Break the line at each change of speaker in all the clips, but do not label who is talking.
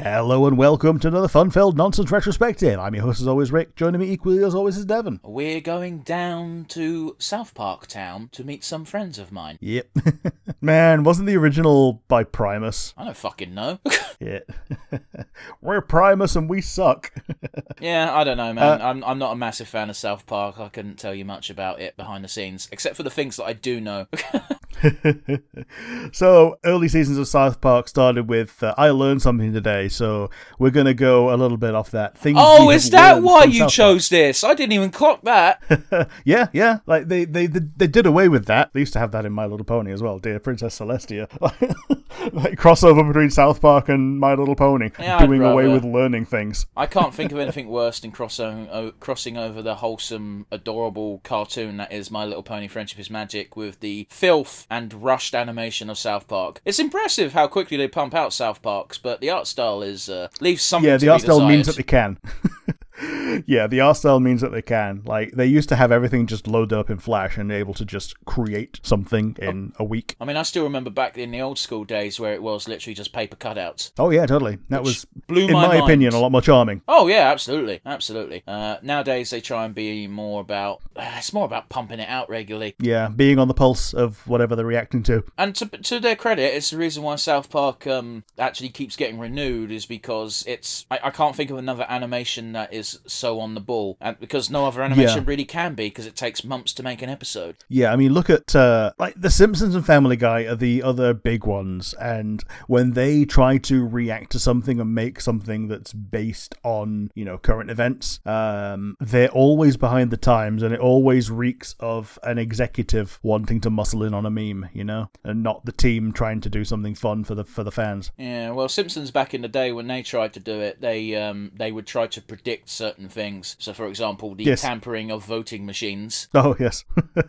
Hello and welcome to another fun-filled nonsense retrospective. I'm your host as always, Rick. Joining me equally as always is Devon.
We're going down to South Park Town to meet some friends of mine.
Yep. Man, wasn't the original by Primus?
I don't fucking know.
Yeah. We're Primus and we suck.
yeah, I don't know, man. Uh, I'm, I'm not a massive fan of South Park. I couldn't tell you much about it behind the scenes, except for the things that I do know.
so, early seasons of South Park started with uh, I learned something today, so we're going to go a little bit off that. Things
oh, is that why you
South
chose this? I didn't even clock that.
Yeah, yeah. Like they, they, they, they did away with that. They used to have that in My Little Pony as well. Dear Princess Celestia, like crossover between South Park and My Little Pony,
Yeah,
doing away with learning things.
I can't think of anything worse than crossing o- crossing over the wholesome, adorable cartoon that is My Little Pony: Friendship is Magic with the filth and rushed animation of South Park. It's impressive how quickly they pump out South Parks, but the art style is uh, leaves something.
Yeah, the art style means that they can. yeah, the art style means that they can. Like they used to have everything just loaded up in Flash and able to just create something in a week.
I mean, I still remember back in the old school days where it was literally just paper cutouts.
Oh yeah, totally. That was,
blew
in
my
my, opinion, a lot more charming.
Oh yeah, absolutely, absolutely. Uh, nowadays they try and be more about. it's more about pumping it out regularly.
Yeah, being on the pulse of whatever they're reacting to.
And to, to their credit, it's the reason why South Park um, actually keeps getting renewed is because it's I, I can't think of another animation that is so on the ball, and because no other animation
Yeah.
really can be because it takes months to make an episode.
Yeah, I mean, look at uh, like The Simpsons and Family Guy are the other big ones, and when they try to react to something and make something that's based on you know current events, um, they're always behind the times, and it always reeks of an executive wanting to muscle in on a meme, you know, and not the team trying to do something fun for the for the fans.
Yeah, well, Simpsons back in the day when they tried to do it, they um, they would try to predict certain things. So, for example, the
Yes.
tampering of voting machines.
Oh yes,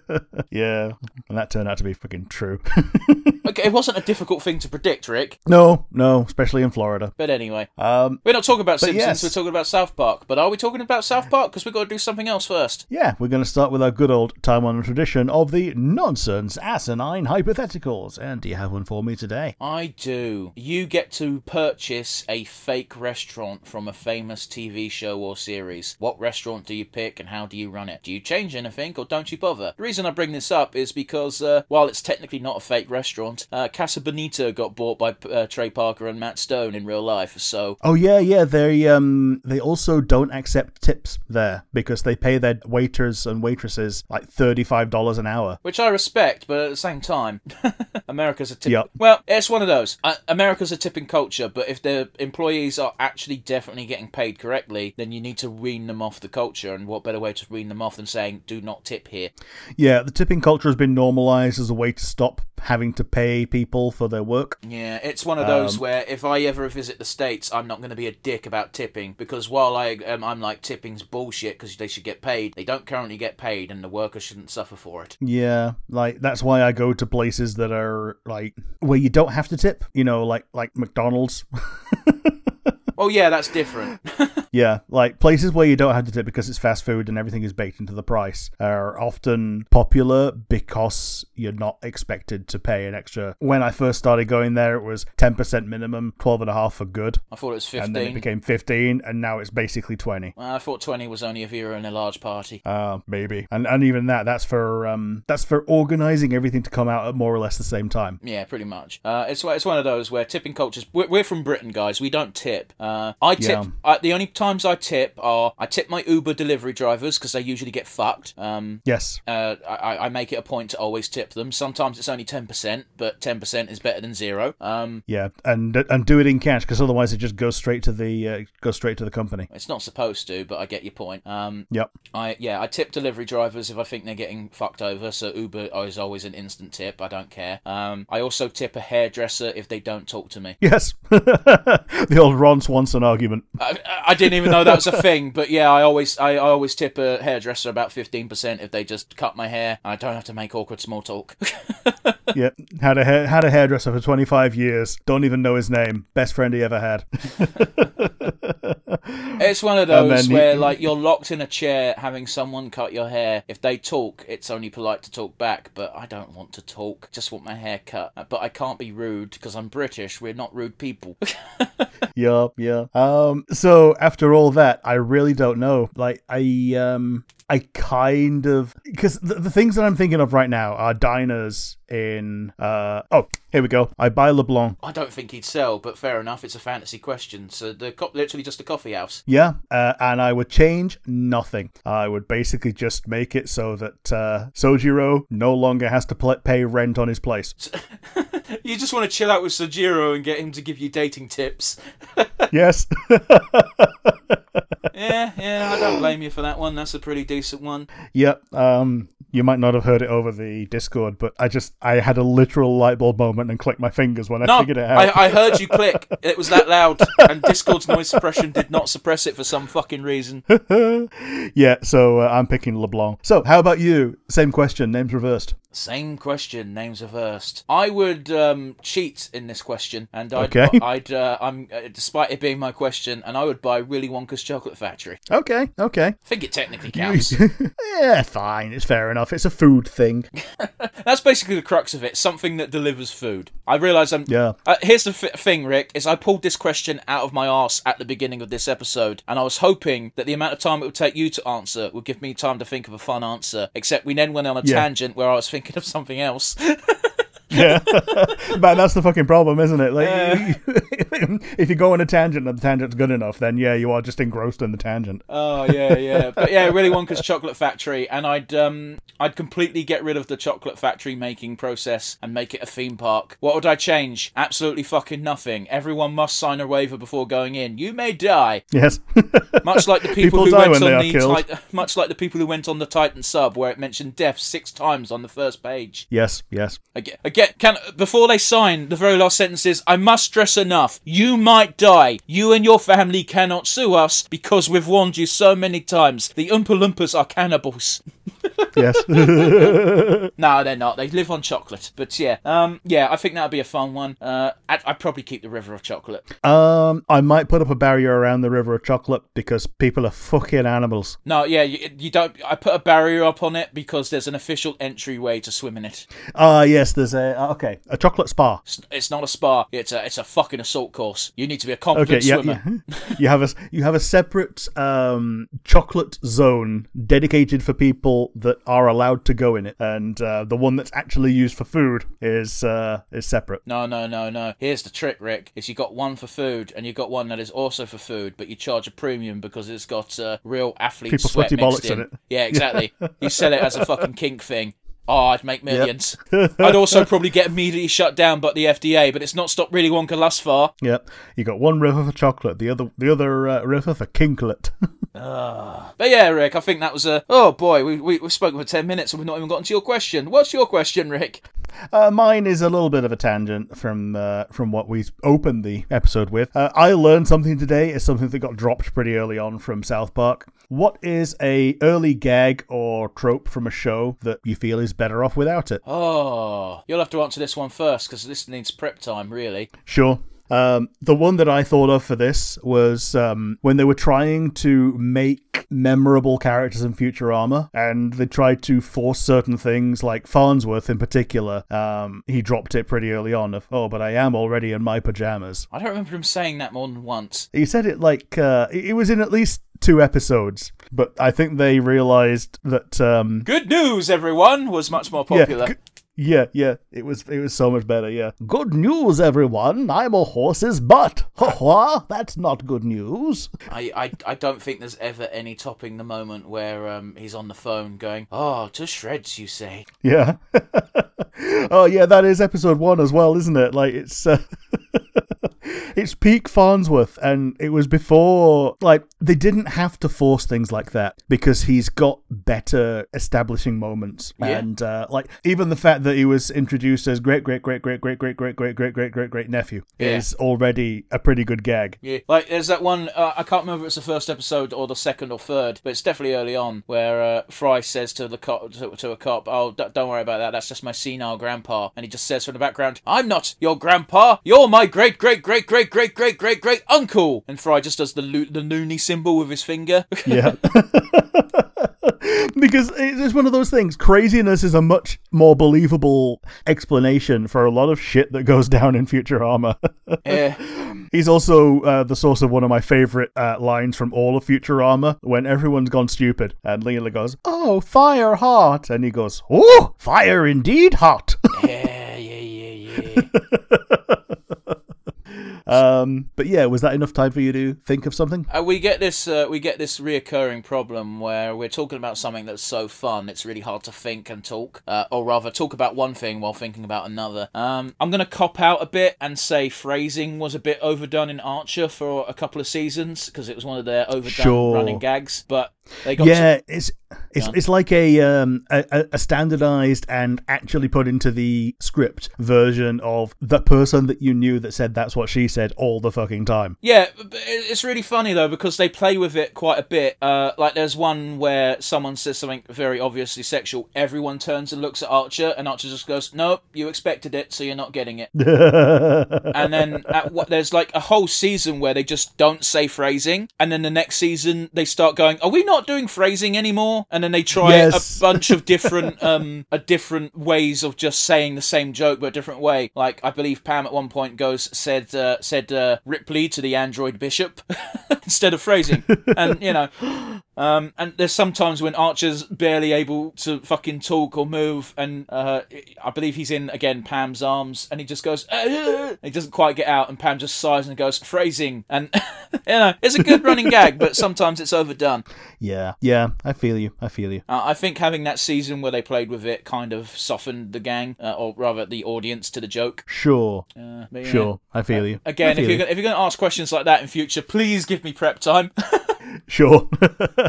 yeah, and that turned out to be freaking true.
Okay, it wasn't a difficult thing to predict, Rick.
no, no, especially in Florida.
But anyway,
Um,
we're not talking about Simpsons.
yes.
We're talking about South Park. But are we talking about South Park? Because we've got to do something else first.
Yeah, we're going to start with our good old time honored tradition of the nonsense, asinine hypotheticals. And do you have one for me today?
I do. You get to purchase a fake restaurant from a famous TV show or series. What restaurant do you pick and how do you run it? Do you change anything or don't you bother? The reason I bring this up is because uh, while it's technically not a fake restaurant, uh, Casa Bonita got bought by uh, Trey Parker and Matt Stone in real life. So
Oh yeah, yeah. They um they also don't accept tips there because they pay their waiters and waitresses like thirty five dollars an hour.
Which I respect, but at the same time, America's a tip.
Yep.
Well, it's one of those. Uh, America's a tipping culture, but if the employees are actually definitely getting paid correctly, then you need to wean them off the culture. And what better way to wean them off than saying, "Do not tip here"?
Yeah, the tipping culture has been normalized as a way to stop having to pay people for their work.
Yeah, it's one of those
Um,
where if I ever visit the states, I'm not going to be a dick about tipping because while I um, I'm like tipping's bullshit because they should get paid, they don't currently get paid, and the workers shouldn't suffer for it.
Yeah, like that's why I go to places that are like where you don't have to tip. You know, like like McDonald's.
Well, yeah, that's different.
Yeah, like places where you don't have to tip because it's fast food and everything is baked into the price are often popular because you're not expected to pay an extra. When I first started going there, it was 10% minimum, 12 and a half for good.
I thought it was fifteen,
And then it
fifteen.
became 15 and now it's basically 20.
Well, I thought twenty was only if you were in a large party.
Uh, maybe. And and even that that's for um that's for organizing everything to come out at more or less the same time.
Yeah, pretty much. Uh, it's it's one of those where tipping cultures. We're, we're from Britain, guys. We don't tip. Uh, I tip.
Yeah.
Uh, the only times I tip are I tip my Uber delivery drivers because they usually get fucked. Um,
Yes.
uh, I, I make it a point to always tip them. Sometimes it's only ten percent, but ten percent is better than zero. Um,
Yeah, and and do it in cash because otherwise it just goes straight to the uh, goes straight to the company.
it's not supposed to, but I get your point. Um,
Yep.
I yeah, I tip delivery drivers if I think they're getting fucked over. So Uber is always an instant tip. I don't care. Um, I also tip a hairdresser if they don't talk to me.
Yes. the old Ron Swanson argument.
I, I didn't even know that was a thing, but yeah, I always I, I always tip a hairdresser about fifteen percent if they just cut my hair. I don't have to make awkward small talk.
Yeah, had a hair, had a hairdresser for 25 years. Don't even know his name. Best friend he ever had.
It's one of those where,
he-
like, you're locked in a chair having someone cut your hair. If they talk, it's only polite to talk back, but I don't want to talk. Just want my hair cut. But I can't be rude because I'm British. We're not rude people.
yeah, yeah. Um, so after all that, I really don't know. Like, I, um, I kind of because the, the things that I'm thinking of right now are diners in. Uh, oh, here we go. I buy LeBlanc.
I don't think he'd sell, but fair enough. It's a fantasy question. So the co- literally just a coffee house.
Yeah, uh, and I would change nothing. I would basically just make it so that uh, Sojiro no longer has to pl- pay rent on his place.
You just want to chill out with Sojiro and get him to give you dating tips.
yes.
yeah, yeah, I don't blame you for that one. That's a pretty decent one.
Yep. Um, you might not have heard it over the Discord, but I just I had a literal light bulb moment and clicked my fingers when I
No,
figured it out.
I, I heard you click. It was that loud, and Discord's noise suppression did not suppress it for some fucking reason.
yeah. So uh, I'm picking LeBlanc. So how about you? Same question. Names reversed.
Same question, names reversed. I would um, cheat in this question, and I'd,
Okay.
I'd uh, I'm uh, despite it being my question, and I would buy Willy Wonka's Chocolate Factory.
Okay. Okay.
I think it technically counts.
yeah. Fine. It's fair enough. It's a food thing.
That's basically the crux of it. Something that delivers food. I realise I'm.
Yeah.
Uh, here's the f- thing, Rick. Is I pulled this question out of my arse at the beginning of this episode, and I was hoping that the amount of time it would take you to answer would give me time to think of a fun answer. Except we then went on a
Yeah.
tangent where I was thinking of something else.
Yeah, but that's the fucking problem, isn't it? Like, if you go on a tangent and the tangent's good enough, then yeah, you are just engrossed in the tangent.
Oh yeah, yeah, but yeah, Willy Wonka's Chocolate Factory, and I'd um, I'd completely get rid of the chocolate factory making process and make it a theme park. What would I change? Absolutely fucking nothing. Everyone must sign a waiver before going in. You may die,
Yes.
much like the people,
People
who went on the
killed.
Tit- much like the people who went on the Titan sub, where it mentioned death six times on the first page.
yes. Yes.
Again, again, can before they sign, the very last sentence is, "I must stress enough: you might die. You and your family cannot sue us because we've warned you so many times. The Oompa Loompas are cannibals."
Yes.
No, they're not. They live on chocolate. But yeah, um, yeah, I think that would be a fun one. Uh, I'd, I'd probably keep the River of Chocolate.
um, I might put up a barrier around the river of chocolate because people are fucking animals.
No, yeah, you, you don't. I put a barrier up on it because there's an official entryway to swim in it.
Ah, yes. There's a uh, okay a chocolate spa.
It's, it's not a spa. It's a it's a fucking assault course. You need to be a competent
Okay, yeah,
swimmer.
yeah. you have a you have a separate um, chocolate zone dedicated for people that are allowed to go in it, and uh, the one that's actually used for food is uh, is separate.
No, no, no, no. Here's the trick, Rick. Is you got one for food and you got one that is also for food, but you charge a premium because it's got uh, real athlete
People's
sweat
sweaty
mixed
bollocks in
in.
it.
Yeah, exactly. you sell it as a fucking kink thing. Oh, I'd make millions. I'd also probably get immediately shut down by the FDA, but it's not stopped really Wonka thus far.
Yep, you got one river for chocolate, the other the other uh, river for kinklet.
But yeah, Rick, I think that was a. Oh boy, we, we, we've spoken for 10 minutes and we've not even gotten to your question. What's your question, Rick?
Uh, mine is a little bit of a tangent from uh, from what we opened the episode with. Uh, I learned something today. It's something that got dropped pretty early on from South Park. What is a early gag or trope from a show that you feel is better off without it?
Oh, you'll have to answer this one first because this needs prep time, really.
Sure. Um, the one that I thought of for this was um, when they were trying to make memorable characters in Futurama, and they tried to force certain things, like Farnsworth in particular. Um, he dropped it pretty early on of, "Oh, but I am already in my pajamas."
I don't remember him saying that more than once.
He said it like uh, it was in at least two episodes, but I think they realized that. Um,
Good news, everyone, was much more popular.
Yeah, yeah, yeah. It was it was so much better. Yeah. Good news, everyone! I'm a horse's butt. Ha ha! That's not good news.
I, I, I don't think there's ever any topping the moment where um, he's on the phone going, Oh, to shreds, you say.
Yeah. oh yeah, that is episode one as well, isn't it? Like it's. Uh... It's peak Farnsworth, and it was before, like, they didn't have to force things like that because he's got better establishing moments.
Yeah.
And, uh, like, even the fact that he was introduced as great, great, great, great, great, great, great, great, great, great, great, great great nephew
Yeah.
is already a pretty good gag.
Yeah, like there's that one. Uh, I can't remember if it's the first episode or the second or third, but it's definitely early on where uh, Fry says to the cop to, to a cop, "Oh, d- don't worry about that. That's just my senile grandpa." And he just says from the background, "I'm not your grandpa. You're my great great great great great, great, great, great, great uncle. And Fry just does the lo- the loony symbol with his finger.
Yeah. because it's one of those things. Craziness is a much more believable explanation for a lot of shit that goes down in Futurama.
yeah.
He's also uh, the source of one of my favorite uh, lines from all of Futurama when everyone's gone stupid. And Leela goes, Oh, fire hot. And he goes, Oh, fire indeed hot.
Yeah, yeah, yeah, yeah.
Um, but yeah, was that enough time for you to think of something?
Uh, we get this uh, we get this reoccurring problem where we're talking about something that's so fun it's really hard to think and talk, uh, or rather talk about one thing while thinking about another. Um, I'm gonna cop out a bit and say phrasing was a bit overdone in Archer for a couple of seasons because it was one of their overdone
Sure.
running gags, but
yeah,
to-
it's it's
Yeah.
it's like a um a, a standardized and actually put into the script version of the person that you knew that said that's what she said all the fucking time.
Yeah, it's really funny though because they play with it quite a bit. Uh, like there's one where someone says something very obviously sexual. Everyone turns and looks at Archer, and Archer just goes, "Nope, you expected it, so you're not getting it." and then at what there's like a whole season where they just don't say phrasing, and then the next season they start going, "Are we not doing phrasing anymore?" And then they try
Yes.
a bunch of different um a different ways of just saying the same joke but a different way. Like I believe Pam at one point goes said uh, said uh, Ripley to the android bishop instead of phrasing, and you know. Um, and there's sometimes when Archer's barely able to fucking talk or move, and uh, I believe he's in again Pam's arms, and he just goes, "Uh," he doesn't quite get out, and Pam just sighs and goes phrasing, and you know it's a good running gag, but sometimes it's overdone.
yeah, yeah, I feel you. I feel you.
Uh, I think having that season where they played with it kind of softened the gang, uh, or rather the audience, to the joke.
Sure,
Uh, yeah.
sure, I feel you.
Again,
feel
if you're
you.
gonna, if you're going to ask questions like that in future, please give me prep time.
Sure.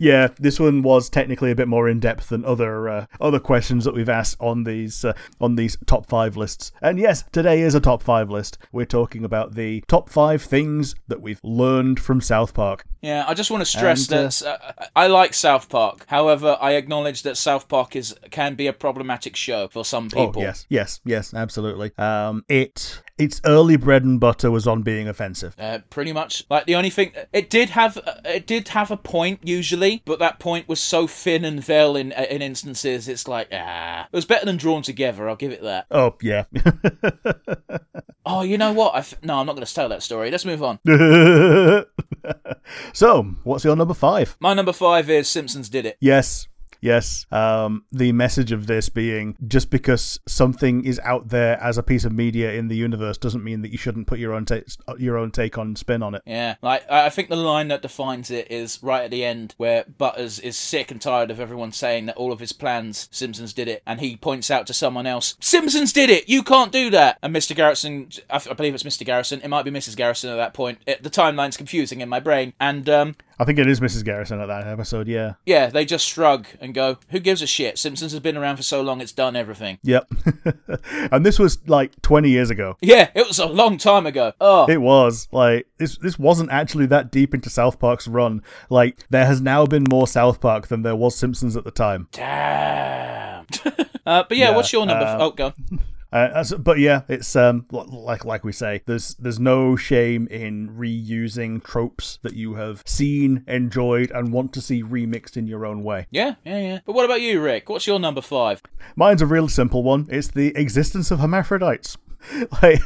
yeah, this one was technically a bit more in depth than other uh, other questions that we've asked on these uh, on these top five lists. And yes, today is a top five list. We're talking about the top five things that we've learned from South Park.
Yeah, I just want to stress
And, uh,
that uh, I like South Park. However, I acknowledge that South Park is can be a problematic show for some people.
Oh yes, yes, yes, absolutely. Um, it its early bread and butter was on being offensive.
Uh, pretty much, like the only thing it did have, uh, it did have a point usually, but that point was so thin and veil in uh, in instances. It's like ah, it was better than Drawn Together. I'll give it that.
Oh yeah.
Oh, you know what? I f- no, I'm not going to tell that story. Let's move on.
so, what's your number five?
My number five is Simpsons did it.
Yes. Yes. Um, the message of this being just because something is out there as a piece of media in the universe doesn't mean that you shouldn't put your own ta- your own take on spin on it.
Yeah, like I think the line that defines it is right at the end where Butters is sick and tired of everyone saying that all of his plans Simpsons did it, and he points out to someone else, "Simpsons did it. You can't do that." And Mr. Garrison, I believe it's Mr. Garrison. It might be Mrs. Garrison at that point. It, the timeline's confusing in my brain, and um,
I think it is Mrs. Garrison at that episode. Yeah.
yeah, they just shrug and go, "Who gives a shit? Simpsons has been around for so long, it's done everything."
Yep. and this was like 20 years ago.
Yeah, it was a long time ago. Oh,
It was like this. This wasn't actually that deep into South Park's run. Like there has now been more South Park than there was Simpsons at the time.
damn. uh, but yeah,
Yeah,
what's your number?
uh,
oh, go.
Uh, but yeah, it's um like like we say, there's there's no shame in reusing tropes that you have seen, enjoyed, and want to see remixed in your own way.
Yeah, yeah, yeah. But what about you, Rick? What's your number five?
Mine's a real simple one. It's the existence of hermaphrodites. like,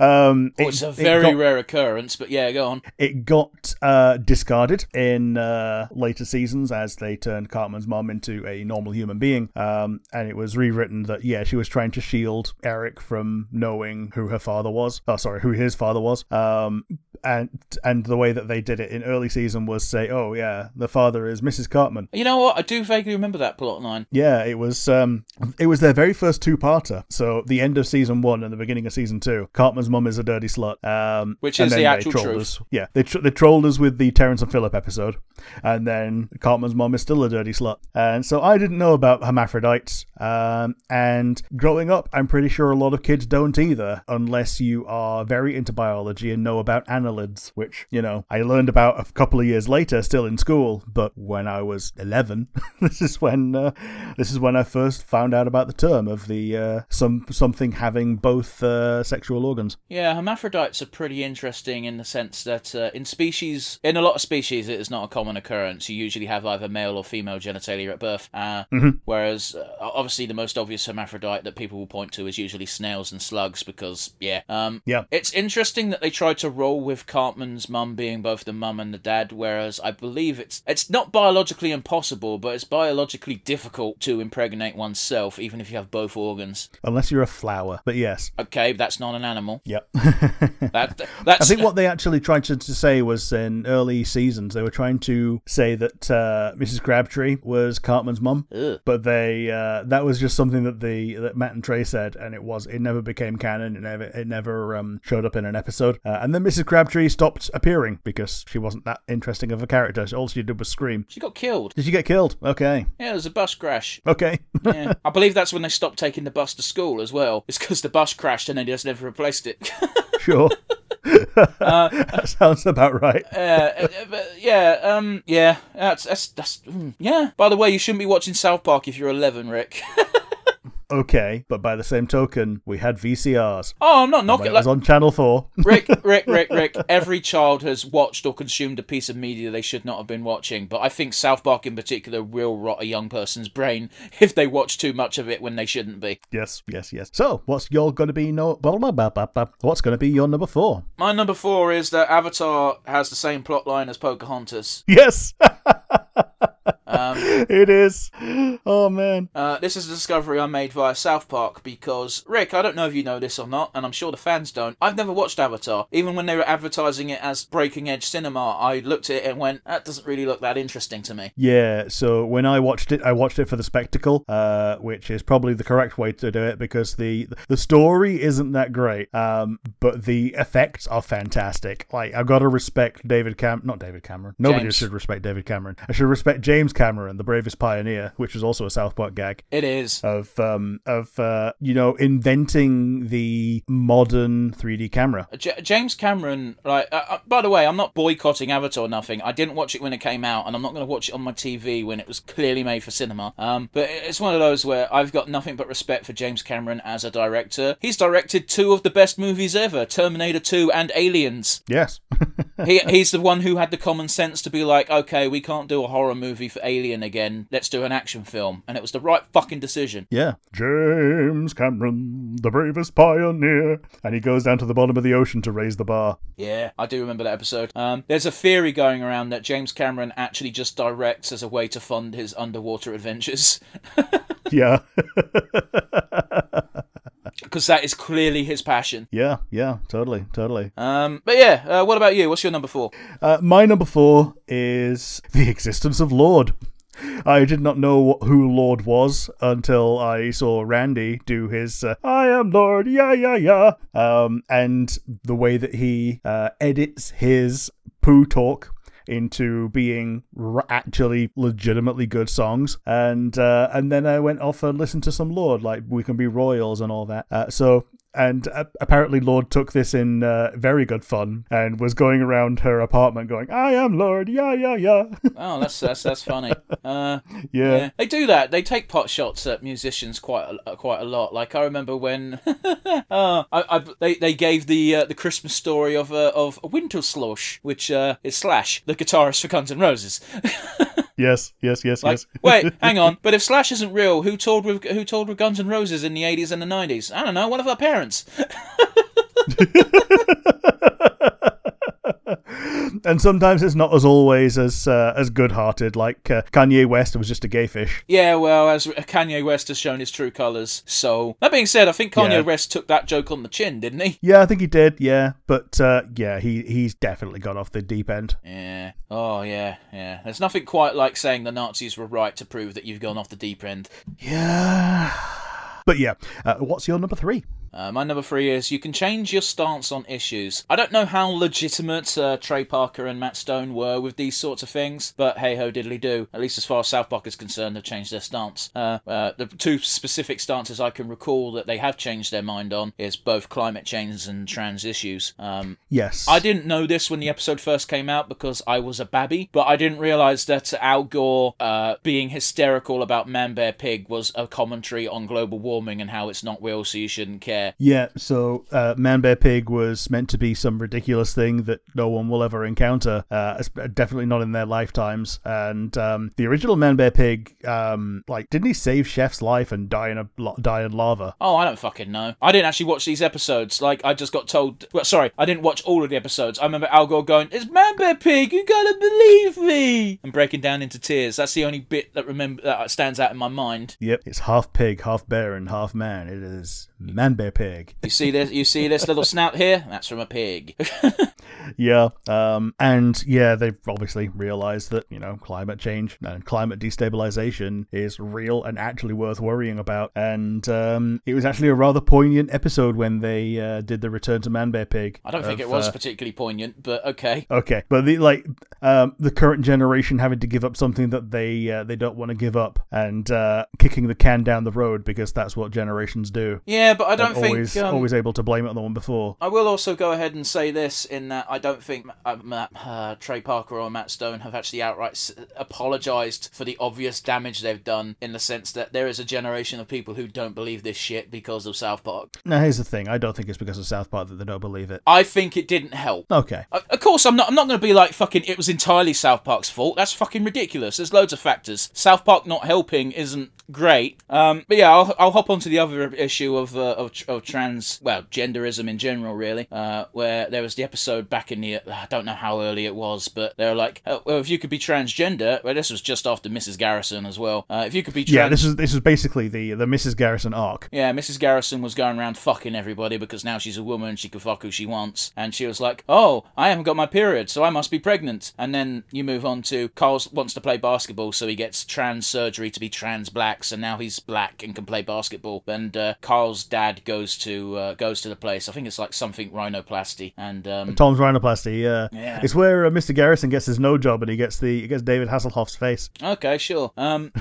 um, it-
it's a
it
very
got-
rare occurrence, but yeah, go on.
It got uh, discarded in uh, later seasons as they turned Cartman's mom into a normal human being. Um, and it was rewritten that, yeah, she was trying to shield Eric from knowing who her father was. Oh, sorry, who his father was. Um, and and the way that they did it in early season was say, oh, yeah, the father is Mrs. Cartman.
You know what? I do vaguely remember that plot line.
Yeah, it was um, it was their very first two-parter. So the end of season one and the beginning of season two. Cartman's mum is a dirty slut. Um,
Which is the actual truth.
Us. Yeah, they tr- they trolled us with the Terrance and Phillip episode, and then Cartman's mum is still a dirty slut. And so I didn't know about hermaphrodites. Um, and growing up, I'm pretty sure a lot of kids don't either, unless you are very into biology and know about annelids, which, you know, I learned about a couple of years later, still in school. But when I was 11, this is when uh, this is when I first found out about the term of the uh, some something having both uh, sexual organs.
Yeah, hermaphrodites are pretty interesting in the sense that uh, in species, in a lot of species, it is not a common occurrence. You usually have either male or female genitalia at birth. Uh, Whereas, uh, obviously, the most obvious hermaphrodite that people will point to is usually snails and slugs because, yeah. Um,
Yeah.
It's interesting that they tried to roll with Cartman's mum being both the mum and the dad, whereas I believe it's it's not biologically impossible, but it's biologically difficult to impregnate oneself, even if you have both organs.
Unless you're a flower. But yes.
Okay, that's not an animal.
Yep.
That that's
I think what they actually tried to, to say was in early seasons they were trying to say that uh, Mrs. Crabtree was Cartman's mum, but they uh, that was just something that the that Matt and Trey said, and it was it never became canon. It never it never um, showed up in an episode, uh, and then Mrs. Crabtree stopped appearing because she wasn't that interesting of a character. All she did was scream.
she got killed.
Did she get killed? Okay,
Yeah, it was a bus crash.
okay,
Yeah. I believe that's when they stopped taking the bus to school as well. It's because the bus crashed and they just never replaced it.
sure. that sounds about right.
Uh, uh, but yeah, um, yeah, that's that's that's mm, yeah. By the way, you shouldn't be watching South Park if you're 11, Rick.
Okay, but by the same token, we had VCRs.
oh, I'm not knocking.
it was on Channel Four.
Rick, Rick, Rick, Rick. Every child has watched or consumed a piece of media they should not have been watching. But I think South Park in particular will rot a young person's brain if they watch too much of it when they shouldn't be.
Yes, yes, yes. So, what's your going to be no? What's going to be your number four?
My number four is that Avatar has the same plot line as Pocahontas.
Yes,
Um,
it is. Oh man.
Uh, this is a discovery I made via South Park because, Rick, I don't know if you know this or not, and I'm sure the fans don't. I've never watched Avatar. Even when they were advertising it as breaking edge cinema, I looked at it and went, that doesn't really look that interesting to me.
Yeah. So when I watched it, I watched it for the spectacle, uh, which is probably the correct way to do it because the the story isn't that great, um, but the effects are fantastic. Like I've got to respect David Cam, not David Cameron. Nobody
James.
should respect David Cameron. I should respect James Cameron, the bravest pioneer, which was also a South Park gag.
It is.
of um of uh you know inventing the modern 3D camera.
J- James Cameron, right? Uh, uh, by the way, I'm not boycotting Avatar. or Nothing. I didn't watch it when it came out, and I'm not going to watch it on my TV when it was clearly made for cinema. Um, but it's one of those where I've got nothing but respect for James Cameron as a director. He's directed two of the best movies ever: Terminator 2 and Aliens.
Yes.
he he's the one who had the common sense to be like, okay, we can't do a horror movie for Alien again. Let's do an action film, and it was the right fucking decision.
yeah. James Cameron, the bravest pioneer. And he goes down to the bottom of the ocean to raise the bar.
Yeah, I do remember that episode. Um, there's a theory going around that James Cameron actually just directs as a way to fund his underwater adventures,
Yeah.
because that is clearly his passion.
yeah, yeah, totally, totally.
Um, but yeah, uh, what about you? What's your number four?
Uh, my number four is the existence of Lorde. I did not know who Lorde was until I saw Randy do his uh, "I am Lorde, yeah, yeah, yeah," um, and the way that he uh, edits his poo talk into being actually legitimately good songs, and uh, and then I went off and listened to some Lorde, like "We Can Be Royals" and all that. Uh, so and uh, apparently Lorde took this in uh, very good fun and was going around her apartment going, "I am Lorde, yeah, yeah, yeah,
Oh, that's that's that's funny. Uh,
yeah."
yeah, they do that. They take pot shots at musicians quite a, quite a lot. Like I remember when uh, I, I, they they gave the uh, the Christmas story of uh, of Winter Slush, which uh, is Slash, the guitarist for Guns N' Roses.
Yes, yes, yes,
Like,
yes.
wait, hang on. But if Slash isn't real, who told with who told with Guns N' Roses in the eighties and the nineties? I don't know. One of our parents.
and sometimes it's not as always as uh, as good-hearted. Like uh, Kanye West was just a gay fish.
Yeah, well, as Kanye West has shown his true colours. So that being said, I think Kanye
Yeah.
West took that joke on the chin, didn't he?
Yeah, I think he did. Yeah, but uh, yeah, he he's definitely gone off the deep end.
Yeah. Oh, yeah, yeah. There's nothing quite like saying the Nazis were right to prove that you've gone off the deep end.
Yeah. But yeah, uh, what's your number three?
Uh, my number three is you can change your stance on issues. I don't know how legitimate uh, Trey Parker and Matt Stone were with these sorts of things, but hey ho diddly do. At least as far as South Park is concerned, they've changed their stance. Uh, uh, the two specific stances I can recall that they have changed their mind on is both climate change and trans issues. Um,
Yes.
I didn't know this when the episode first came out because I was a babby, but I didn't realize that Al Gore uh, being hysterical about Man Bear Pig was a commentary on global warming and how it's not real, so you shouldn't care.
Yeah, so uh, Man Bear Pig was meant to be some ridiculous thing that no one will ever encounter, uh, definitely not in their lifetimes. And um, the original Man Bear Pig, um, like, didn't he save Chef's life and die in a die in lava?
Oh, I don't fucking know. I didn't actually watch these episodes. Like, I just got told. Well, sorry, I didn't watch all of the episodes. I remember Al Gore going, "It's Man Bear Pig. You gotta believe me," and breaking down into tears. That's the only bit that remember that stands out in my mind.
Yep, it's half pig, half bear, and half man. It is Man Bear Pig.
You see this? You see this little snout here? That's from a pig.
Yeah, um, and yeah, they've obviously realized that you know climate change and climate destabilization is real and actually worth worrying about. And um, it was actually a rather poignant episode when they uh, did the Return to Man Bear Pig.
I don't think
of,
it was
uh,
particularly poignant, but okay.
Okay, but the like um, the current generation having to give up something that they uh, they don't want to give up and uh, kicking the can down the road because that's what generations do.
Yeah, but I don't think.
always
um,
always able to blame it on the one before.
I will also go ahead and say this in that I don't think uh, Matt, uh, Trey Parker or Matt Stone have actually outright s- apologized for the obvious damage they've done in the sense that there is a generation of people who don't believe this shit because of South Park.
Now here's the thing: I don't think it's because of South Park that they don't believe it.
I think it didn't help.
Okay,
Of of course, I'm not. I'm not going to be like fucking. It was entirely South Park's fault. That's fucking ridiculous. There's loads of factors. South Park not helping isn't great. Um, but yeah, I'll, I'll hop onto the other issue of uh, of, of trans, well, genderism in general, really. Uh, where there was the episode back in the. I don't know how early it was, but they were like, oh, well, if you could be transgender. Well, this was just after Mrs. Garrison as well. Uh, if you could be trans.
yeah, this is this is basically the the Mrs. Garrison arc.
Yeah, Mrs. Garrison was going around fucking everybody because now she's a woman, she can fuck who she wants. And she was like, oh, I haven't got my period, so I must be pregnant. And then you move on to Carl wants to play basketball, so he gets trans surgery to be trans black, so now he's black and can play basketball. And uh, Carl's dad goes to uh, goes to the place. I think it's like something rhinoplasty. And um,
Tom's rhinoplasty. Yeah,
Yeah.
it's where uh, Mr. Garrison gets his no job and he gets the he gets David Hasselhoff's face.
Okay, sure. Um,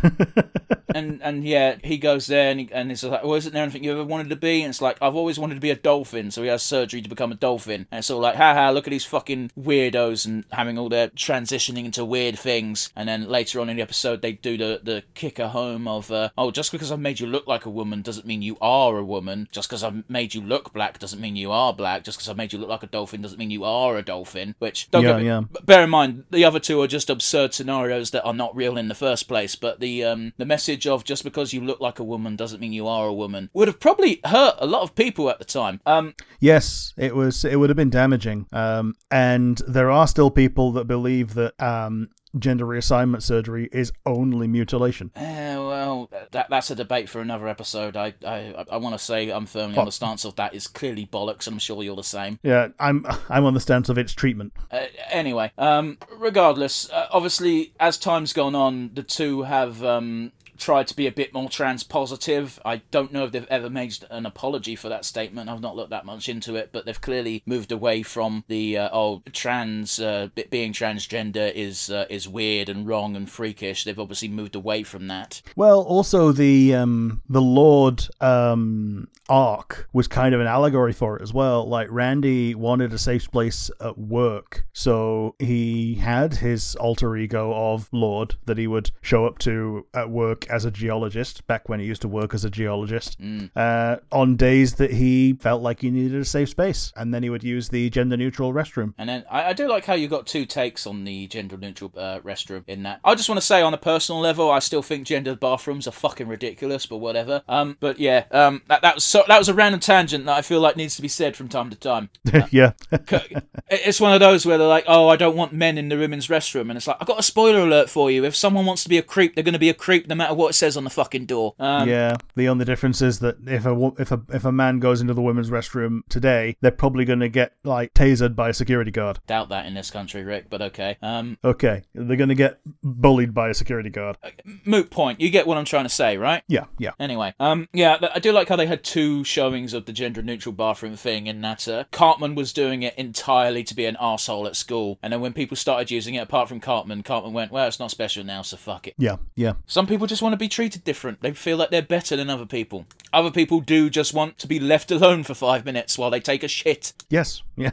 and and yeah, he goes there and he, and it's like, well, isn't there anything you ever wanted to be? And it's like, I've always wanted to be a dolphin, so he has surgery to become a dolphin. And it's all like, haha, look at these fucking weirdos and having all their transitioning into weird things. And then later on in the episode, they do the the kicker home of, uh, oh, just because I've made you look like a woman doesn't mean you are a woman. Just because I've made you look black doesn't mean you are black. Just because I've made you look like a dolphin doesn't mean you are a dolphin. Which don't
Yeah,
get me,
yeah.
but bear in mind, the other two are just absurd scenarios that are not real in the first place. But the um, the message of just because you look like a woman doesn't mean you are a woman would have probably hurt a lot of people at the time. Um,
Yes, it was. It would have been damaging. Um, and there are still people that believe that um, gender reassignment surgery is only mutilation.
eh, well, that that's a debate for another episode. I I, I want to say I'm firmly on the stance of that is clearly bollocks, and I'm sure you're the same.
Yeah, I'm I'm on the stance of its treatment.
Uh, anyway, um, regardless, uh, obviously, as time's gone on, the two have um, tried to be a bit more trans positive. I don't know if they've ever made an apology for that statement. I've not looked that much into it, but they've clearly moved away from the uh, oh trans uh, being transgender is uh, is weird and wrong and freakish. They've obviously moved away from that.
Well, also the um, the Lorde um, arc was kind of an allegory for it as well. Like Randy wanted a safe place at work, so he had his alter ego of Lorde that he would show up to at work as a geologist. Back when he used to work as a geologist, uh, on days that he felt like he needed a safe space, and then he would use the gender neutral restroom.
And then I, I do like how you got two takes on the gender neutral uh, restroom in that. I just want to say on a personal level, I still think gendered bathrooms are fucking ridiculous, but whatever. Um, but yeah, um, that that was so that was a random tangent that I feel like needs to be said from time to time.
yeah,
It's one of those where they're like, "Oh, I don't want men in the women's restroom," and it's like, I've got a spoiler alert for you. If someone wants to be a creep, they're going to be a creep no matter what it says on the fucking door. Um,
yeah, the only difference is that if a if a if a man goes into the women's restroom today, they're probably going to get like tasered by a security guard.
Doubt that in this country, Rick, but okay. Um,
Okay, they're going to get bullied by a security guard.
moot point. You get what I'm trying to say, right?
Yeah, yeah.
Anyway, um, yeah, I do like how they had two showings of the gender-neutral bathroom thing. In that uh, Cartman was doing it entirely to be an asshole at school, and then when people started using it, apart from Cartman, Cartman went, "Well, it's not special now, so fuck it."
Yeah, yeah.
Some people just want to be treated different. They feel like they're better than other people. Other people do just want to be left alone for five minutes while they take a shit.
Yes, yeah.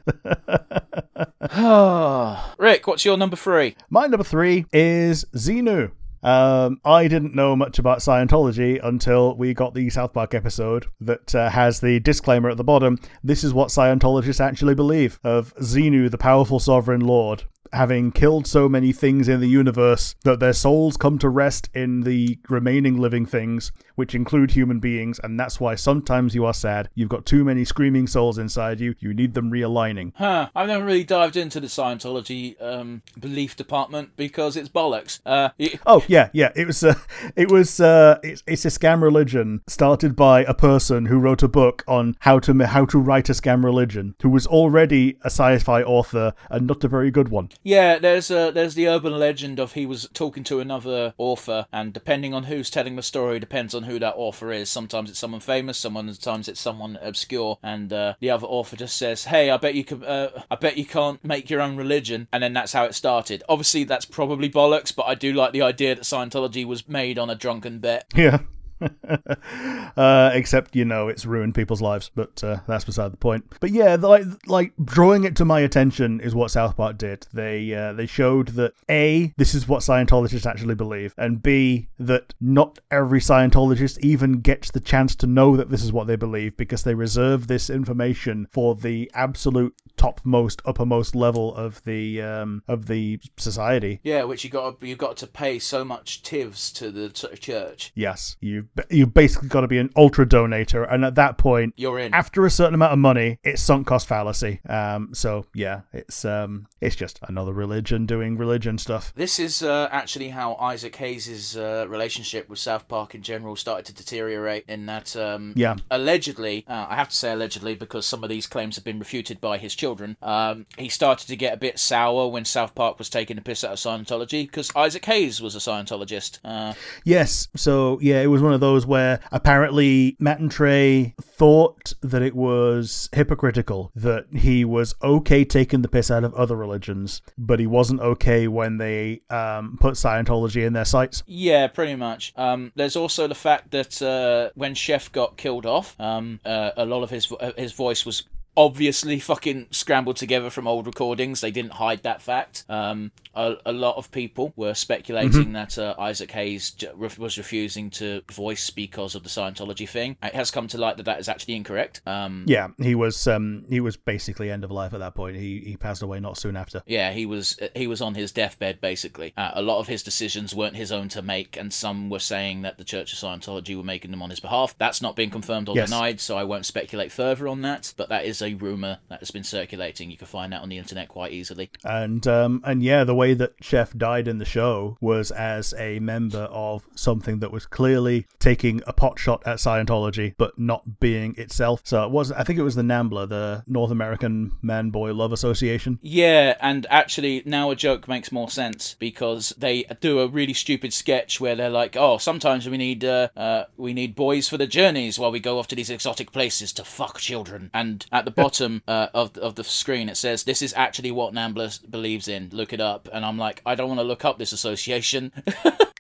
Rick, what's your number three?
My number three is Xenu. Um, I didn't know much about Scientology until we got the South Park episode that uh, has the disclaimer at the bottom. This is what Scientologists actually believe of Xenu, the powerful sovereign lord. Having killed so many things in the universe that their souls come to rest in the remaining living things, which include human beings, and that's why sometimes you are sad. You've got too many screaming souls inside you, you need them realigning.
Huh, I've never really dived into the Scientology um, belief department because it's bollocks. Uh, y-
Oh yeah, yeah. It was uh, it was uh, it's, it's a scam religion started by a person who wrote a book on how to how to write a scam religion, who was already a sci-fi author and not a very good one.
Yeah, there's uh, there's the urban legend of he was talking to another author, and depending on who's telling the story, depends on who that author is. Sometimes it's someone famous, sometimes it's someone obscure, and uh, the other author just says, "Hey, I bet you can, uh, I bet you can't make your own religion," and then that's how it started. Obviously, that's probably bollocks, but I do like the idea that Scientology was made on a drunken bet.
Yeah. uh, except you know it's ruined people's lives, but uh, that's beside the point. But yeah, like like drawing it to my attention is what South Park did. They uh, they showed that a this is what Scientologists actually believe, and b that not every Scientologist even gets the chance to know that this is what they believe because they reserve this information for the absolute topmost uppermost level of the um, of the society.
Yeah, which you got you got to pay so much tivs to the church.
Yes, you you basically got to be an ultra donator, and at that point,
You're in.
after a certain amount of money, it's sunk cost fallacy. Um, so yeah, it's um, it's just another religion doing religion stuff.
This is uh, actually how Isaac Hayes' uh, relationship with South Park in general started to deteriorate. In that, um,
Yeah.
allegedly, uh, I have to say allegedly because some of these claims have been refuted by his children. Um, he started to get a bit sour when South Park was taking a piss out of Scientology because Isaac Hayes was a Scientologist. Uh,
Yes, so yeah, it was one of those where apparently Matt and Trey thought that it was hypocritical that he was okay taking the piss out of other religions, but he wasn't okay when they um, put Scientology in their sites.
Yeah, pretty much. Um, there's also the fact that uh, when Chef got killed off, um, uh, a lot of his uh, his voice was obviously fucking scrambled together from old recordings. They didn't hide that fact. Um, a, a lot of people were speculating that uh, Isaac Hayes j- was refusing to voice because of the Scientology thing. It has come to light that that is actually incorrect. Um,
Yeah, he was um, he was basically end of life at that point. He he passed away not soon after.
Yeah, he was he was on his deathbed basically. Uh, a lot of his decisions weren't his own to make, and some were saying that the Church of Scientology were making them on his behalf. That's not been confirmed or
Yes.
denied, so I won't speculate further on that. But that is a rumor that has been circulating. You can find that on the internet quite easily.
And um, and yeah, the way that Chef died in the show was as a member of something that was clearly taking a pot shot at Scientology, but not being itself. So it was I think it was the NAMBLA, the North American Man Boy Love Association.
Yeah, and actually now a joke makes more sense because they do a really stupid sketch where they're like, "Oh, sometimes we need uh, uh, we need boys for the journeys while we go off to these exotic places to fuck children." And at the bottom uh, of of the screen it says, "This is actually what Nambla believes in. Look it up." And I'm like, I don't want to look up this association.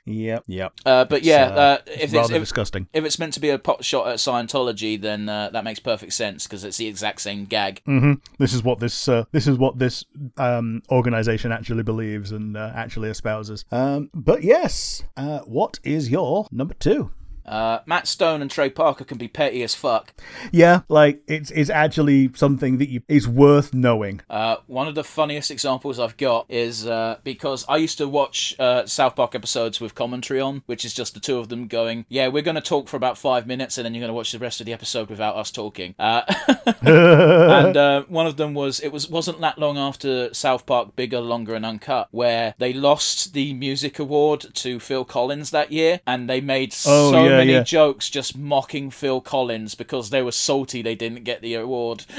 Yep, yep.
uh, but yeah,
uh,
uh, if it's if,
disgusting.
if it's meant to be a pot shot at Scientology, then uh, that makes perfect sense because it's the exact same gag.
hmm This is what this uh, this is what this um, organization actually believes and uh, actually espouses. Um, but yes, uh, what is your number two?
Uh, Matt Stone and Trey Parker can be petty as fuck.
Yeah, like it's it's actually something that you is worth knowing.
Uh, one of the funniest examples I've got is uh, because I used to watch uh, South Park episodes with commentary on, which is just the two of them going, "Yeah, we're going to talk for about five minutes, and then you're going to watch the rest of the episode without us talking." Uh, and uh, one of them was it was wasn't that long after South Park Bigger, Longer, and Uncut, where they lost the music award to Phil Collins that year, and they made
Oh,
so
yeah,
many
yeah.
jokes just mocking Phil Collins because they were salty they didn't get the award.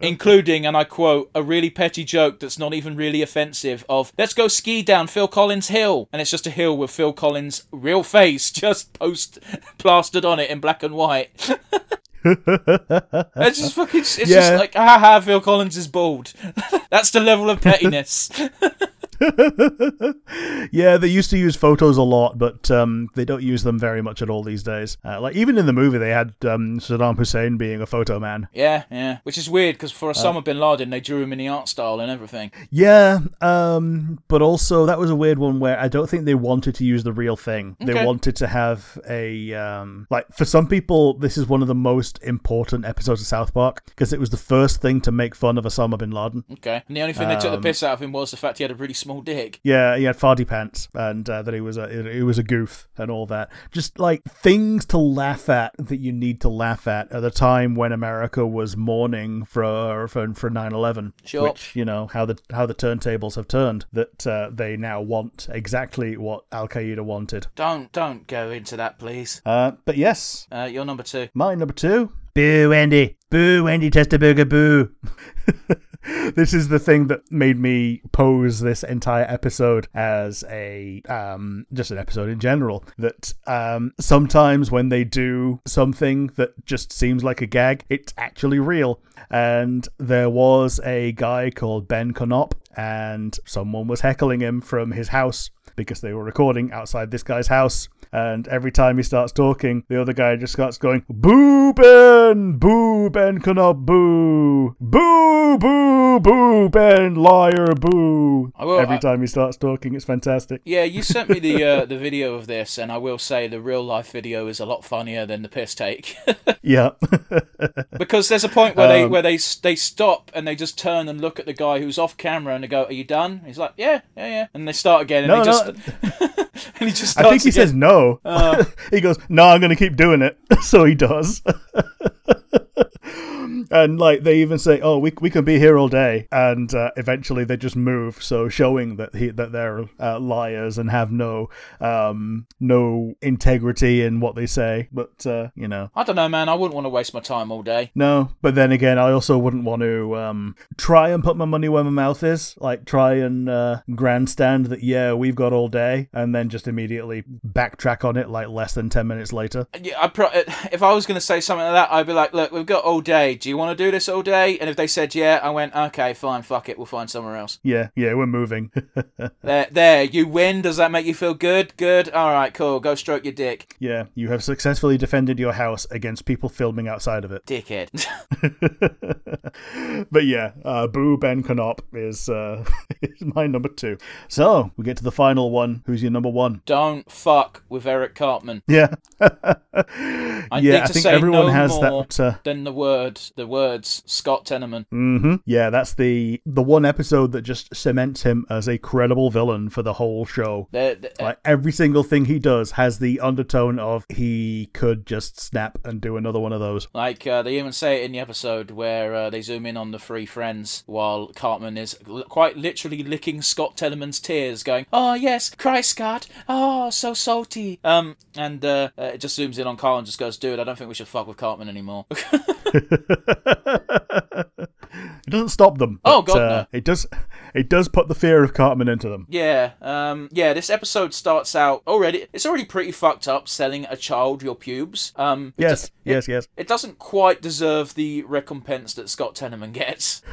Including, and I quote, a really petty joke that's not even really offensive of, let's go ski down Phil Collins Hill. And it's just a hill with Phil Collins' real face just post plastered on it in black and white. it's just fucking, it's just
Yeah.
like, ah, haha, Phil Collins is bald. that's the level of pettiness.
yeah, they used to use photos a lot, but um, they don't use them very much at all these days. Uh, like even in the movie, they had um, Saddam Hussein being a photo man.
yeah, yeah. Which is weird because for Osama bin Laden, they drew him in the art style and everything.
Yeah, um, but also that was a weird one where I don't think they wanted to use the real thing. They wanted to have a um, like for some people, this is one of the most important episodes of South Park because it was the first thing to make fun of Osama bin Laden.
Okay. And the only thing they took the
Um,
piss out of him was the fact he had a really small dick.
Yeah, he had farty pants, and uh, that he was a he was a goof and all that. Just like things to laugh at that you need to laugh at at the time when America was mourning for for for nine eleven.
Sure.
Which you know how the how the turntables have turned. That uh, they now want exactly what Al Qaeda wanted.
Don't, don't go into that, please.
Uh, but yes,
Uh, you're number two.
my number two. Boo, Andy. Boo, Wendy Testaburger, boo. this is the thing that made me pose this entire episode as a um just an episode in general that um sometimes when they do something that just seems like a gag it's actually real. And there was a guy called Ben Konop and someone was heckling him from his house because they were recording outside this guy's house. And every time he starts talking, the other guy just starts going, Boo, Ben! Boo, Ben Konop, boo! Boo, boo, boo, Ben, liar, boo!
I will-
every
I-
time he starts talking, it's fantastic.
Yeah, you sent me the uh, the video of this, and I will say the real life video is a lot funnier than the piss take.
Yeah.
because there's a point where they
Um,
where they they stop and they just turn and look at the guy who's off camera and they go, "Are you done?" He's like, "Yeah, yeah, yeah," and they start again and
No,
he just
no.
and he just
I think he
again.
says no.
Uh.
he goes, no, I'm going to keep doing it. so he does. And like they even say, oh, we, we can be here all day. And uh, eventually they just move. So showing that he, that they're uh, liars and have no um, no integrity in what they say. But uh, you know.
I don't know, man. I wouldn't want to waste my time all day.
No, but then again, I also wouldn't want to um, try and put my money where my mouth is. Like, try and uh, grandstand that, yeah, we've got all day, and then just immediately backtrack on it like less than 10 minutes later.
Yeah, I pro- if I was going to say something like that, I'd be like, "Look, we've got all day. Do you want to do this all day?" And if they said yeah, I went, "Okay, fine, fuck it. We'll find somewhere else."
Yeah, yeah, we're moving.
There, there. You win. Does that make you feel good? Good. All right, cool. Go stroke your dick,
yeah, you have successfully defended your house against people filming outside of it.
dickhead.
but yeah, uh, Boo Ben Konop is, uh, is my number two. So, we get to the final one. Who's your number one?
Don't fuck with Eric Cartman.
Yeah.
I
yeah,
need
I think everyone
no
has
more
that. Uh,
than the word, the words Scott Tenorman.
hmm Yeah, that's the the one episode that just cements him as a credible villain for the whole show.
They're- they're-
Like every single thing he does has the undertone of he could just snap and do another one of those.
Like uh, they even say it in the episode where uh, they zoom in on the three friends while Cartman is l- quite literally licking Scott Tenorman's tears, going, "Oh yes, cry Scott. Oh, so salty." Um, and uh, uh, it just zooms in on Kyle and just goes, "Dude, I don't think we should fuck with Cartman anymore."
It doesn't stop them.
Oh,
but,
God,
uh,
no.
It does. It does put the fear of Cartman into them.
yeah, um, yeah. This episode starts out already. It's already pretty fucked up, selling a child your pubes. Um,
Yes, yes, yes.
It doesn't quite deserve the recompense that Scott Tenorman gets.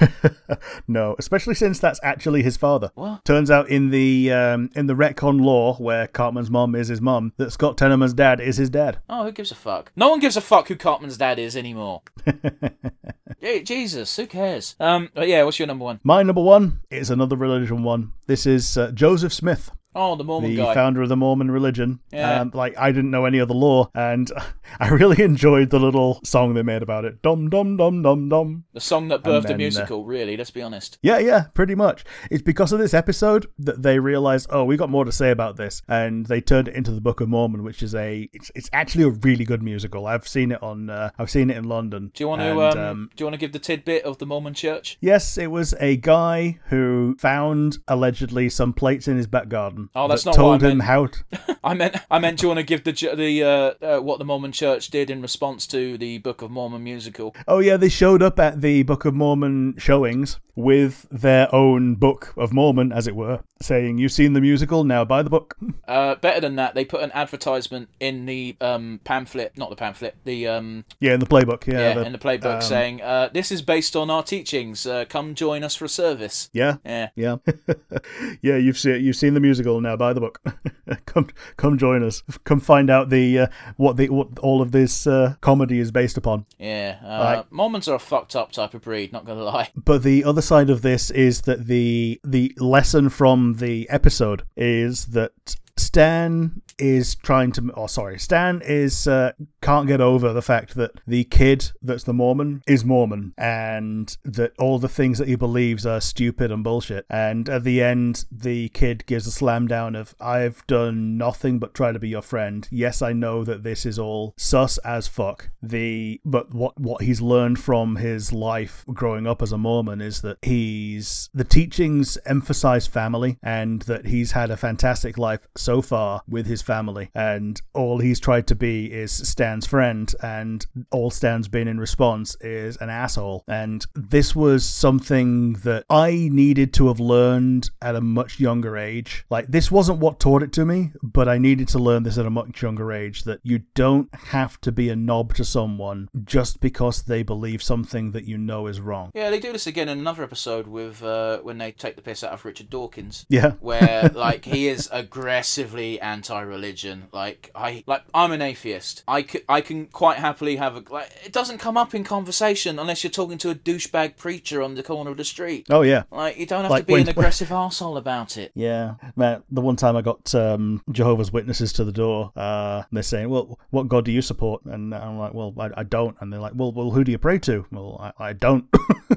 No, especially since that's actually his father.
What?
Turns out in the um, in the retcon lore, where Cartman's mom is his mom, that Scott Tenorman's dad is his dad.
Oh, who gives a fuck? No one gives a fuck who Cartman's dad is anymore. Jesus, who cares? Um, yeah, what's your number one?
My number one is another religion one. This is uh, Joseph Smith.
Oh, the Mormon
the
guy.
founder of the Mormon religion.
Yeah.
Um, like I didn't know any of the lore, and I really enjoyed the little song they made about it. Dum dum dum dum dum.
the song that birthed
then,
a
uh,
musical, really, let's be honest.
Yeah, yeah, pretty much. It's because of this episode that they realized, oh, we got more to say about this, and they turned it into the Book of Mormon, which is a it's, it's actually a really good musical. I've seen it on uh, I've seen it in London.
Do you want to
and,
um, do you want to give the tidbit of the Mormon church?
Yes, it was a guy who found allegedly some plates in his back garden.
Oh, that's
that
not what I
told him
meant.
how. To,
I meant I meant do you want to give the the uh, uh, what the Mormon church did in response to the Book of Mormon musical?
oh yeah, they showed up at the Book of Mormon showings with their own Book of Mormon, as it were, saying, "You've seen the musical, now buy the book."
Uh, better than that, they put an advertisement in the um, pamphlet, not the pamphlet, the um,
yeah, in the playbook. Yeah,
yeah,
the-
in the playbook
um,
saying, uh, "This is based on our teachings. Uh, come join us for a service."
yeah.
Yeah,
Yeah, yeah. You've seen you've seen the musical now. Buy the book. come come join us. Come find out the uh, what the what all of this uh, comedy is based upon.
yeah. Uh,
Right.
Mormons are a fucked up type of breed. Not gonna lie.
But the other side of this is that the the lesson from the episode is that Stan is trying to oh sorry Stan is uh, can't get over the fact that the kid that's the Mormon is Mormon and that all the things that he believes are stupid and bullshit. And at the end the kid gives a slam down of I've done nothing but try to be your friend. Yes I know that this is all sus as fuck. The but what what he's learned from his life growing up as a Mormon is that he's the teachings emphasize family and that he's had a fantastic life so far with his family. And all he's tried to be is Stan's friend and all Stan's been in response is an asshole and this was something that I needed to have learned at a much younger age like this wasn't what taught it to me but I needed to learn this at a much younger age that you don't have to be a knob to someone just because they believe something that you know is wrong
Yeah, they do this again in another episode with uh, when they take the piss out of Richard Dawkins.
yeah
where like he is aggressively anti-religion. Like I like I'm an atheist. I can, I can quite happily have a like it doesn't come up in conversation unless you're talking to a douchebag preacher on the corner of the street.
oh yeah
Like you don't have
Like
to be
when-
an aggressive asshole about it.
Yeah, man. The one time I got um, Jehovah's Witnesses to the door, uh, they're saying, "Well, what God do you support?" And I'm like, "Well, I, I don't." And they're like, "Well, well, who do you pray to?" Well, I, I don't.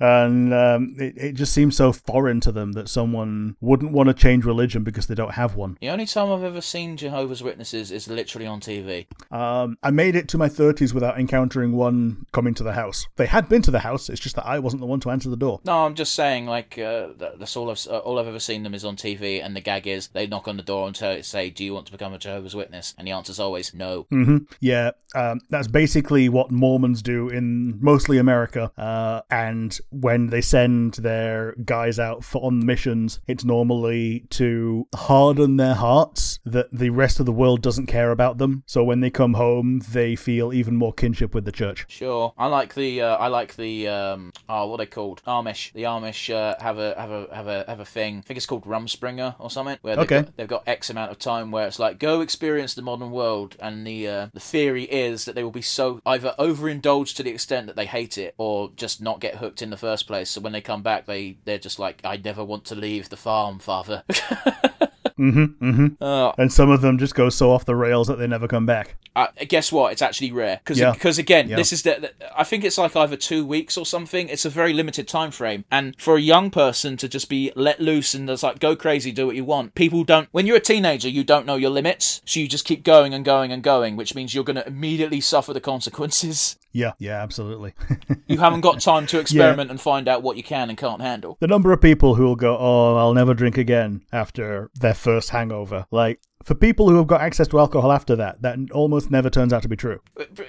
and um, it, it just seems so foreign to them that someone wouldn't want to change religion because they don't have one.
The only time I've ever seen Jehovah's Witnesses is literally on TV.
Um, I made it to my 30s without encountering one coming to the house. They had been to the house. It's just that I wasn't the one to answer the door.
No, I'm just saying, like, uh, that's all I've uh, all I've ever seen them is on TV, and the gag is they knock on the door and tell, say, "Do you want to become a Jehovah's Witness?" And the answer's always no.
hmm Yeah, um, that's basically what Mormons do in mostly America. Uh, and when they send their guys out for on missions, it's normally to harden their hearts that the rest of the world doesn't care about them. So when they come home, they feel even more kinship with the church.
Sure, I like the uh, I like the um oh what are they called Amish. The Amish uh, have a have a have a have a thing. I think it's called Rumspringa or something. Where they've,
Okay.
got, they've got X amount of time where it's like go experience the modern world, and the uh, the theory is that they will be so either overindulged to the extent that they hate it, or just not get hooked in the first place. So when they come back, they they're just like I never want to leave the farm, father.
hmm hmm
uh,
And some of them just go so off the rails that they never come back.
Uh, guess what? It's actually rare because
Yeah.
again,
Yeah.
this is the, the- I think it's like either two weeks or something. It's a very limited time frame, and for a young person to just be let loose and just like go crazy, do what you want. People don't. When you're a teenager, you don't know your limits, so you just keep going and going and going, which means you're going to immediately suffer the consequences.
Yeah, yeah, absolutely.
You haven't got time to experiment and find out what you can and can't handle.
the number of people who will go, "Oh, I'll never drink again" after their first hangover. Like for people who have got access to alcohol after that, that almost never turns out to be true.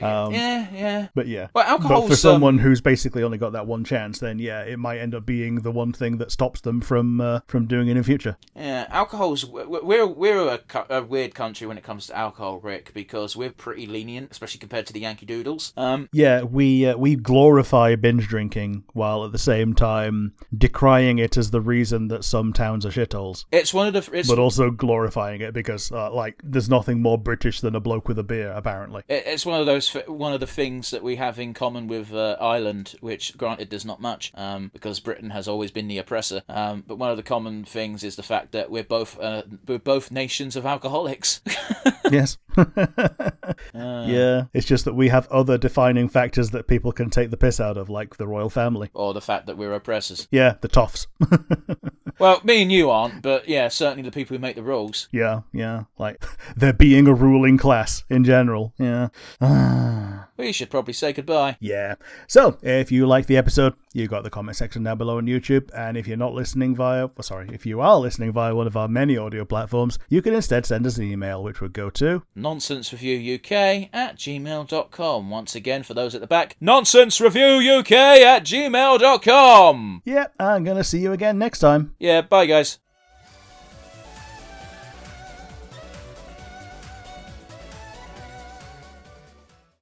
Um,
yeah, yeah.
But yeah,
Well,
but for
alcohol's,
someone
um,
who's basically only got that one chance, then yeah, it might end up being the one thing that stops them from uh, from doing it in the future.
Yeah, alcohol's we're we're we're a, a weird country when it comes to alcohol, Rick, because we're pretty lenient, especially compared to the Yankee Doodles. Um,
Yeah, we uh, we glorify binge drinking while at the same time decrying it as the reason that some towns are shitholes,
it's one of the it's
but also glorifying it because beers. Uh, like, there's nothing more British than a bloke with a beer, apparently.
It's one of those one of the things that we have in common with uh, Ireland, which granted there's not much, um, because Britain has always been the oppressor. Um, but one of the common things is the fact that we're both uh, we're both nations of alcoholics.
yes. yeah. It's just that we have other defining factors that people can take the piss out of, like the royal family.
or the fact that we're oppressors.
Yeah, the toffs.
Well, me and you aren't, but yeah, certainly the people who make the rules.
yeah, yeah. Like, there being a ruling class in general. Yeah.
We should probably say goodbye.
Yeah. So, if you like the episode, you got the comment section down below on YouTube. And if you're not listening via, well, sorry, if you are listening via one of our many audio platforms, you can instead send us an email, which would go to
nonsensereviewuk at gmail.com. Once again, for those at the back, nonsensereviewuk at gmail.com.
Yeah, I'm gonna see you again next time.
Yeah, bye guys.